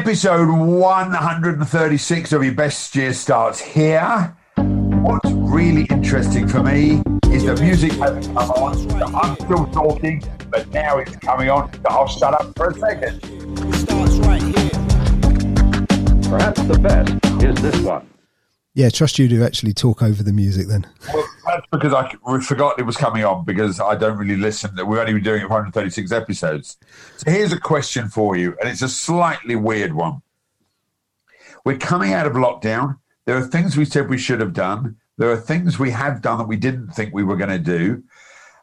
Episode 136 of your best year starts here. What's really interesting for me is the music hasn't come on. I'm still talking, but now it's coming on. So I'll shut up for a second. starts right here. Perhaps the best is this one. Yeah, trust you to actually talk over the music then. Well, that's because I forgot it was coming on because I don't really listen. That we've only been doing it 136 episodes. So here's a question for you, and it's a slightly weird one. We're coming out of lockdown. There are things we said we should have done. There are things we have done that we didn't think we were going to do.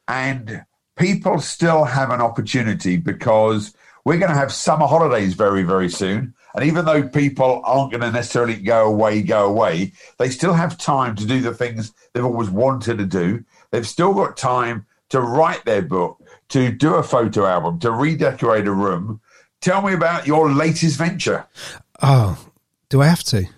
And people still have an opportunity because we're going to have summer holidays very, very soon. And even though people aren't going to necessarily go away, go away, they still have time to do the things they've always wanted to do. They've still got time to write their book, to do a photo album, to redecorate a room. Tell me about your latest venture. Oh, do I have to?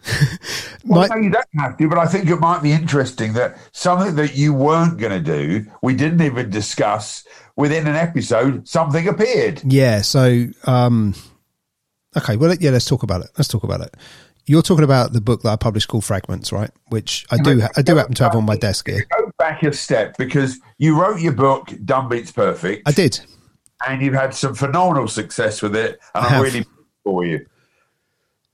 Well, My- no, you don't have to, but I think it might be interesting that something that you weren't going to do, we didn't even discuss, within an episode, something appeared. yeah, so um okay, well yeah, let's talk about it. Let's talk about it. You're talking about the book that I published called Fragments, right? Which I do I do happen to have on my desk here. Go back a step because you wrote your book, Dumb Beats Perfect, I did. and you've had some phenomenal success with it, and I I'm have. really for you.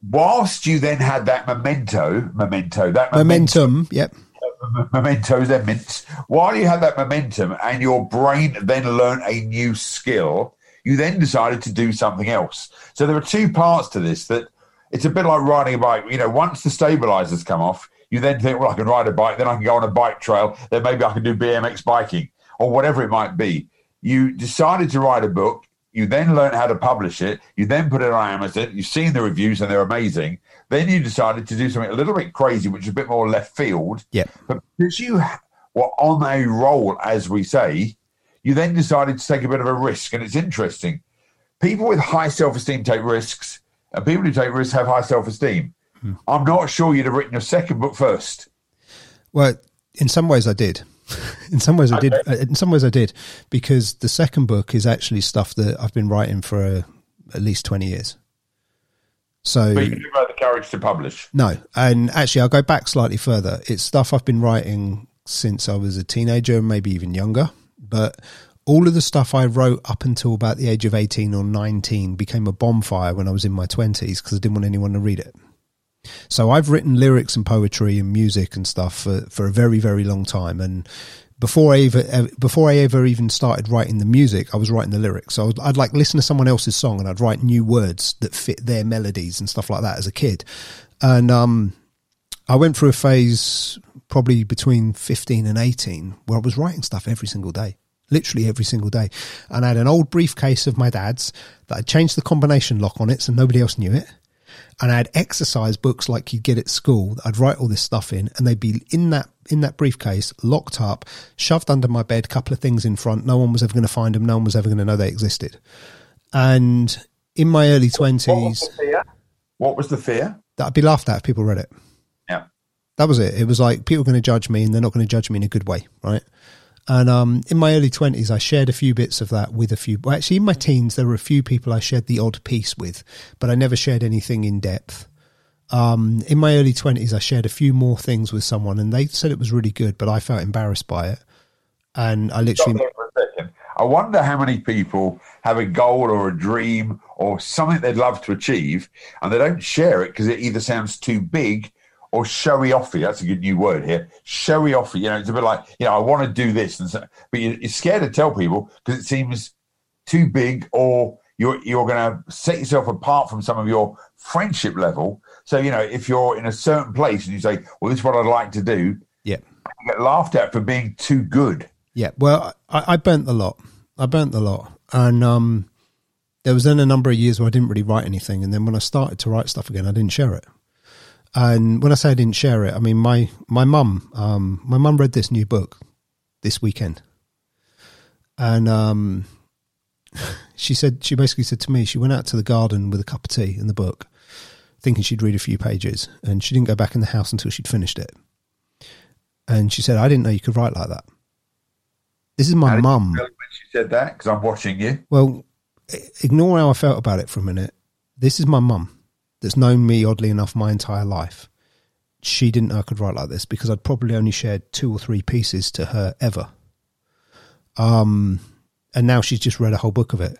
Whilst you then had that memento, memento, that Momentum, yep. mementos and mints. While you had that momentum and your brain then learned a new skill, you then decided to do something else. So there are two parts to this that it's a bit like riding a bike. You know, once the stabilizers come off, you then think, well, I can ride a bike, then I can go on a bike trail, then maybe I can do BMX biking or whatever it might be. You decided to write a book. You then learned how to publish it. You then put it on Amazon. You've seen the reviews and they're amazing. Then you decided to do something a little bit crazy, which is a bit more left field. Yeah. But because you were on a roll, as we say, you then decided to take a bit of a risk. And it's interesting. People with high self esteem take risks, and people who take risks have high self esteem. I'm not sure you'd have written your second book first. Well, in some ways I did. in some ways I did. uh, In some ways I did because the second book is actually stuff that I've been writing for uh, at least 20 years. So But you didn't have the courage to publish. No, and actually, I'll go back slightly further. It's stuff I've been writing since I was a teenager, maybe even younger. But all of the stuff I wrote up until about the age of 18 or 19 became a bonfire when I was in my 20s because I didn't want anyone to read it. So I've written lyrics and poetry and music and stuff for, for a very, very long time. And before I ever, before I ever even started writing the music, I was writing the lyrics. So I'd, I'd like listen to someone else's song and I'd write new words that fit their melodies and stuff like that as a kid. And, um, I went through a phase probably between 15 and 18 where I was writing stuff every single day, literally every single day. And I had an old briefcase of my dad's that I changed the combination lock on it so nobody else knew it. And I had exercise books like you'd get at school that I'd write all this stuff in and they'd be in that, in that briefcase, locked up, shoved under my bed, couple of things in front. No one was ever going to find them. No one was ever going to know they existed. And in my early What was twenties, the fear? What was the fear? that I'd be laughed at if people read it. That was it. It was like people are going to judge me and they're not going to judge me in a good way, right? And um, in my early 20s, I shared a few bits of that with a few. Well, actually, in my teens, there were a few people I shared the odd piece with, but I never shared anything in depth. Um, in my early 20s, I shared a few more things with someone and they said it was really good, but I felt embarrassed by it. And I literally, for a second. I wonder how many people have a goal or a dream or something they'd love to achieve and they don't share it because it either sounds too big or showy offy. That's a good new word here. Showy offy. You know, it's a bit like, you know, I want to do this. And so, but you- you're scared to tell people because it seems too big or you're, you're going to set yourself apart from some of your friendship level. So, you know, if you're in a certain place and you say, well, this is what I'd like to do, yeah. you get laughed at for being too good. Yeah, well, I, I burnt the lot. I burnt the lot, and um, there was then a number of years where I didn't really write anything, and then when I started to write stuff again, I didn't share it. And when I say I didn't share it, I mean my my mum, um, my mum read this new book this weekend, and um, she said she basically said to me she went out to the garden with a cup of tea and the book, thinking she'd read a few pages, and she didn't go back in the house until she'd finished it. And she said, "I didn't know you could write like that." This is my mum. When she said that, because I'm watching you. Well, ignore how I felt about it for a minute. This is my mum. That's known me oddly enough my entire life, she didn't know I could write like this because I'd probably only shared two or three pieces to her ever. Um, and now she's just read a whole book of it.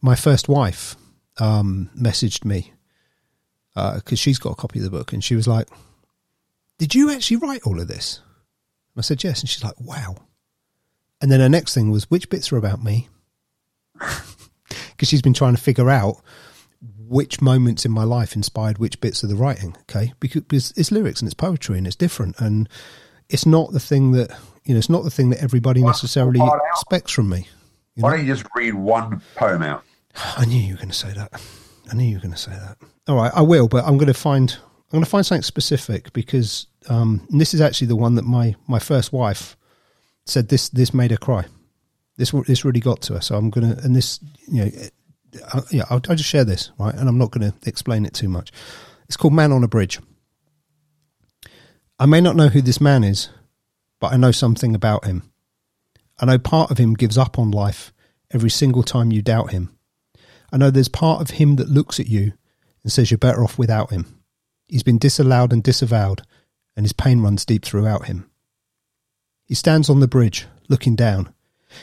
My first wife um, messaged me because she's got a copy of the book, and she was like, "Did you actually write all of this?" I said yes, and she's like, "Wow." And then her next thing was, "Which bits are about me?" Because she's been trying to figure out which moments in my life inspired which bits of the writing. Okay, because, because it's lyrics and it's poetry and it's different, and it's not the thing that you know. It's not the thing that everybody necessarily expects from me. You Why know? don't you just read one poem out? I knew you were going to say that. I knew you were going to say that. All right, I will, but I'm going to find I'm going to find something specific because um, and this is actually the one that my my first wife said this this made her cry. This this really got to her. So I'm going to and this you know uh, yeah I'll, I'll just share this right, and I'm not going to explain it too much. It's called Man on a Bridge. I may not know who this man is, but I know something about him. I know part of him gives up on life every single time you doubt him. I know there's part of him that looks at you and says you're better off without him. He's been disallowed and disavowed, and his pain runs deep throughout him. He stands on the bridge, looking down.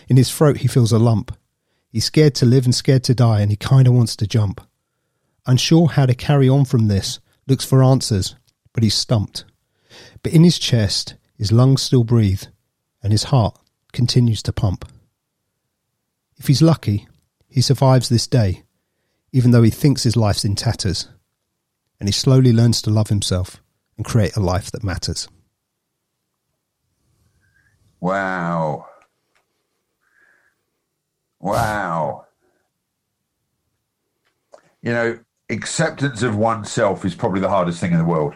In his throat, he feels a lump. He's scared to live and scared to die, and he kind of wants to jump. Unsure how to carry on from this, looks for answers, but he's stumped. But in his chest, his lungs still breathe, and his heart continues to pump. If he's lucky, he survives this day, even though he thinks his life's in tatters, and he slowly learns to love himself and create a life that matters. Wow. Wow. You know, acceptance of oneself is probably the hardest thing in the world.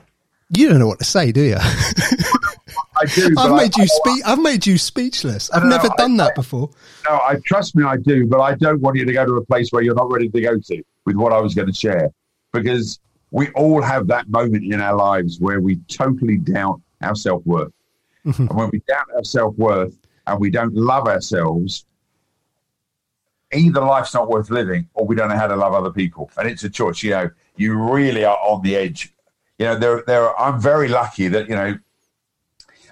You don't know what to say, do you? I do. I've I- made you speak. I've made you speechless. I've no, never I- done that I- before. No, I trust me, I do, but I don't want you to go to a place where you're not ready to go to with what I was going to share, because we all have that moment in our lives where we totally doubt our self worth, mm-hmm. and when we doubt our self worth and we don't love ourselves, either life's not worth living or we don't know how to love other people, and it's a choice. You know, you really are on the edge. You know, there, there. I'm very lucky that you know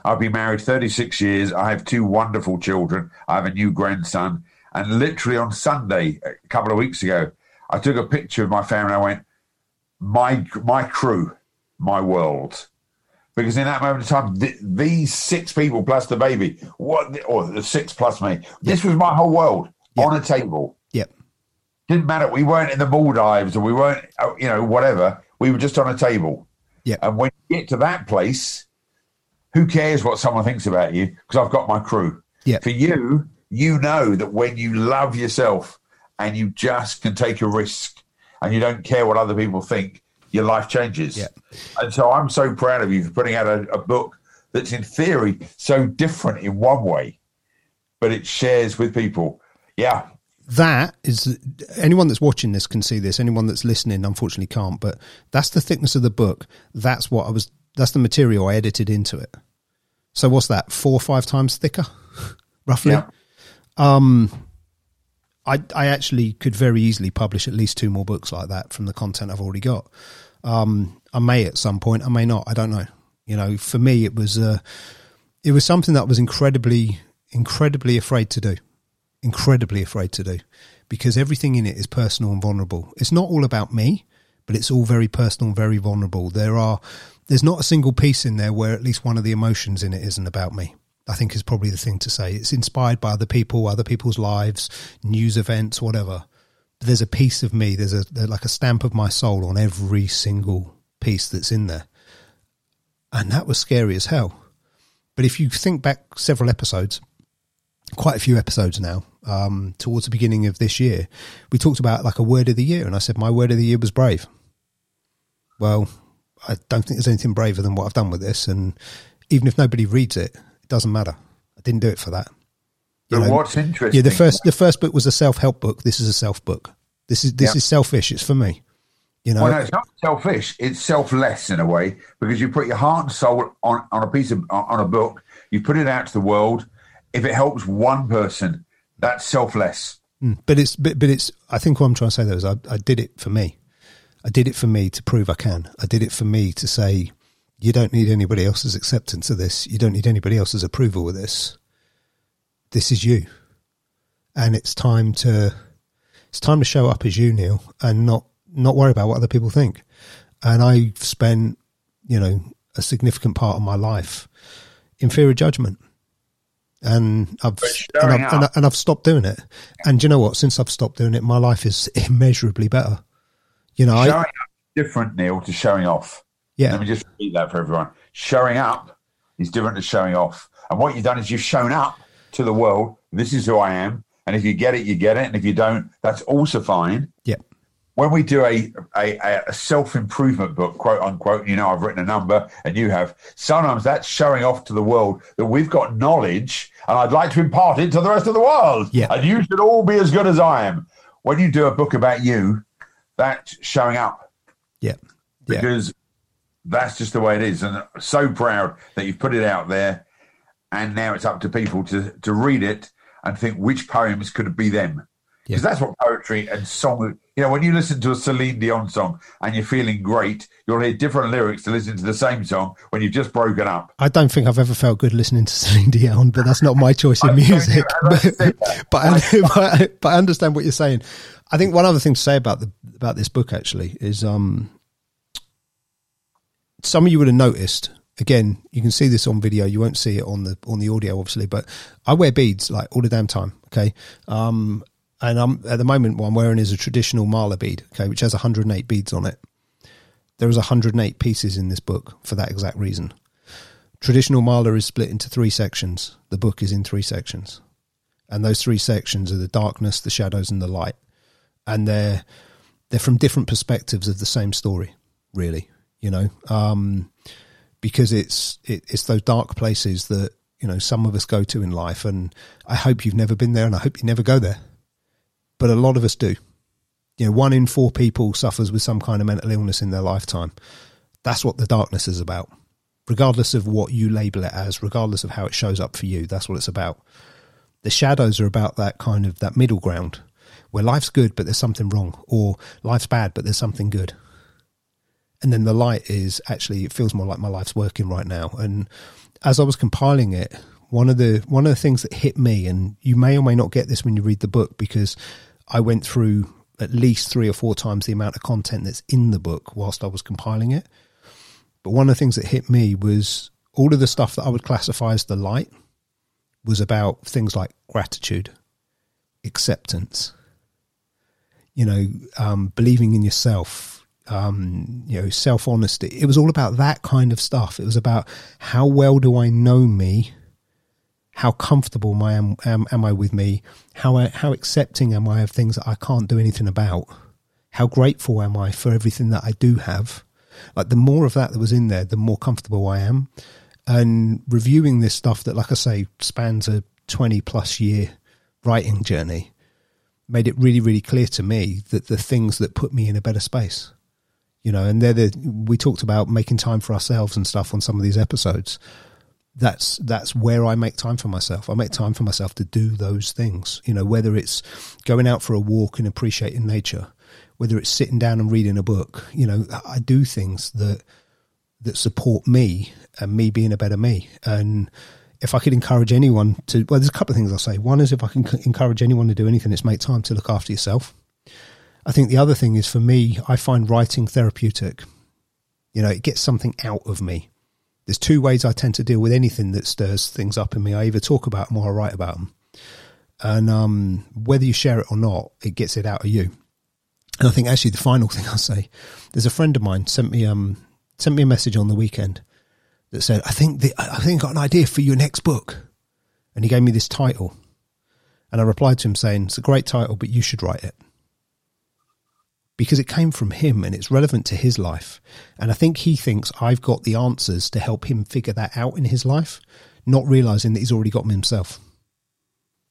I've been married 36 years. I have two wonderful children. I have a new grandson. And literally on Sunday, a couple of weeks ago, I took a picture of my family. I went, my my crew, my world. Because in that moment of time, th- these six people plus the baby, what, or the six plus me, this was my whole world on a table. Yep. Didn't matter. We weren't in the Maldives or we weren't, uh, you know, whatever. We were just on a table. Yeah. And when you get to that place, who cares what someone thinks about you? Because I've got my crew. Yeah. For you, you know that when you love yourself and you just can take a risk and you don't care what other people think, your life changes. Yep. And so I'm so proud of you for putting out a, a book that's in theory so different in one way, but it shares with people. Yeah. that is anyone that's watching this can see this anyone that's listening unfortunately can't but that's the thickness of the book that's what i was that's the material i edited into it so what's that four or five times thicker roughly Yeah. I, I actually could very easily publish at least two more books like that from the content I've already got. Um, I may at some point, I may not. I don't know. You know, for me, it was uh, it was something that I was incredibly, incredibly afraid to do. Incredibly afraid to do, because everything in it is personal and vulnerable. It's not all about me, but it's all very personal and very vulnerable. There are there's not a single piece in there where at least one of the emotions in it isn't about me. I think is probably the thing to say. It's inspired by other people, other people's lives, news events, whatever. But there's a piece of me. There's a there's like a stamp of my soul on every single piece that's in there, and that was scary as hell. But if you think back several episodes, quite a few episodes now, um, towards the beginning of this year, we talked about like a word of the year, and I said my word of the year was brave. Well, I don't think there's anything braver than what I've done with this, and even if nobody reads it, it doesn't matter. I didn't do it for that. You But know, what's interesting? yeah, the first the first book was a self help book. This is a self book. This is this Yeah. is selfish. It's for me. You know, Well, no, it's not selfish. It's selfless in a way because you put your heart and soul on, on a piece of on a book. You put it out to the world. If it helps one person, that's selfless. Hmm. but it's but, but it's. I think what I'm trying to say though is I, I did it for me. I did it for me to prove I can. I did it for me to say, you don't need anybody else's acceptance of this. You don't need anybody else's approval of this. This is you. And it's time to it's time to show up as you, Neil, and not not worry about what other people think. And I've spent, you know, a significant part of my life in fear of judgment. And I've and I've, and, I, and I've stopped doing it. And you know what? Since I've stopped doing it, my life is immeasurably better. You know, Showing I, up is different, Neil, to showing off. yeah, Let me just repeat that for everyone. Showing up is different to showing off. And what you've done is you've shown up to the world. This is who I am. And if you get it, you get it. And if you don't, that's also fine. yeah, When we do a, a, a self improvement book, quote unquote, you know, I've written a number and you have, sometimes that's showing off to the world that we've got knowledge and I'd like to impart it to the rest of the world. Yeah. And you should all be as good as I am. When you do a book about you, that's showing up yeah, yeah. because that's just the way it is. And so proud that you've put it out there, and now it's up to people to to read it and think which poems could be them. Because Yeah. that's what poetry and song. You know, when you listen to a Celine Dion song and you're feeling great, you'll hear different lyrics to listen to the same song when you've just broken up. I don't think I've ever felt good listening to Celine Dion, but that's not my choice in music. But, but, I, but, but I understand what you're saying. I think one other thing to say about the about this book actually is um, some of you would have noticed. Again, you can see this on video. You won't see it on the on the audio, obviously. But I wear beads like all the damn time. Okay, um, and I'm at the moment what I'm wearing is a traditional mala bead. Okay, which has 108 beads on it. There is 108 pieces in this book for that exact reason. Traditional mala is split into three sections. The book is in three sections, and those three sections are the darkness, the shadows, and the light. And they're they're from different perspectives of the same story, really. You know, um, because it's it, it's those dark places that you know some of us go to in life, and I hope you've never been there, and I hope you never go there. But a lot of us do. You know, one in four people suffers with some kind of mental illness in their lifetime. That's what the darkness is about regardless of what you label it as, regardless of how it shows up for you. That's what it's about. The shadows are about that kind of that middle ground where life's good but there's something wrong, or life's bad but there's something good. And then the light is actually it feels more like my life's working right now. And as I was compiling it, one of the one of the things that hit me, and you may or may not get this when you read the book, because I went through at least three or four times the amount of content that's in the book whilst I was compiling it. But one of the things that hit me was all of the stuff that I would classify as the light was about things like gratitude, acceptance, you know, um, believing in yourself, um, you know, self honesty. It was all about that kind of stuff. It was about how well do I know me? How comfortable am I, am, am, am I with me? How, how accepting am I of things that I can't do anything about? How grateful am I for everything that I do have? Like the more of that that was in there, the more comfortable I am. And reviewing this stuff that, like I say, spans a 20 plus year writing journey made it really, really clear to me that the things that put me in a better space, you know, and they're the, we talked about making time for ourselves and stuff on some of these episodes. That's, that's where I make time for myself. I make time for myself to do those things, you know, whether it's going out for a walk and appreciating nature, whether it's sitting down and reading a book, you know, I do things that, that support me and me being a better me. And if I could encourage anyone to, well, there's a couple of things I'll say. One is if I can encourage anyone to do anything, it's make time to look after yourself. I think the other thing is for me, I find writing therapeutic. You know, it gets something out of me. There's two ways I tend to deal with anything that stirs things up in me. I either talk about them or I write about them. And um, whether you share it or not, it gets it out of you. And I think actually the final thing I'll say, there's a friend of mine sent me um sent me a message on the weekend that said, I think the, I think I got an idea for your next book. And he gave me this title. And I replied to him saying, It's a great title, but you should write it. Because it came from him and it's relevant to his life. And I think he thinks I've got the answers to help him figure that out in his life, not realizing that he's already got them himself.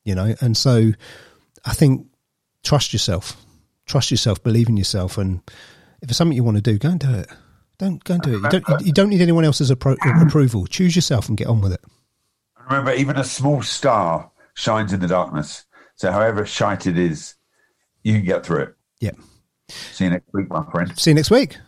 You know, and so I think trust yourself, trust yourself, believe in yourself. And if it's something you want to do, go and do it. Don't go and do it. You don't, you don't need anyone else's appro- approval. Choose yourself and get on with it. Remember, even a small star shines in the darkness. So, however shite it is, you can get through it. Yeah. See you next week, my friend. See you next week.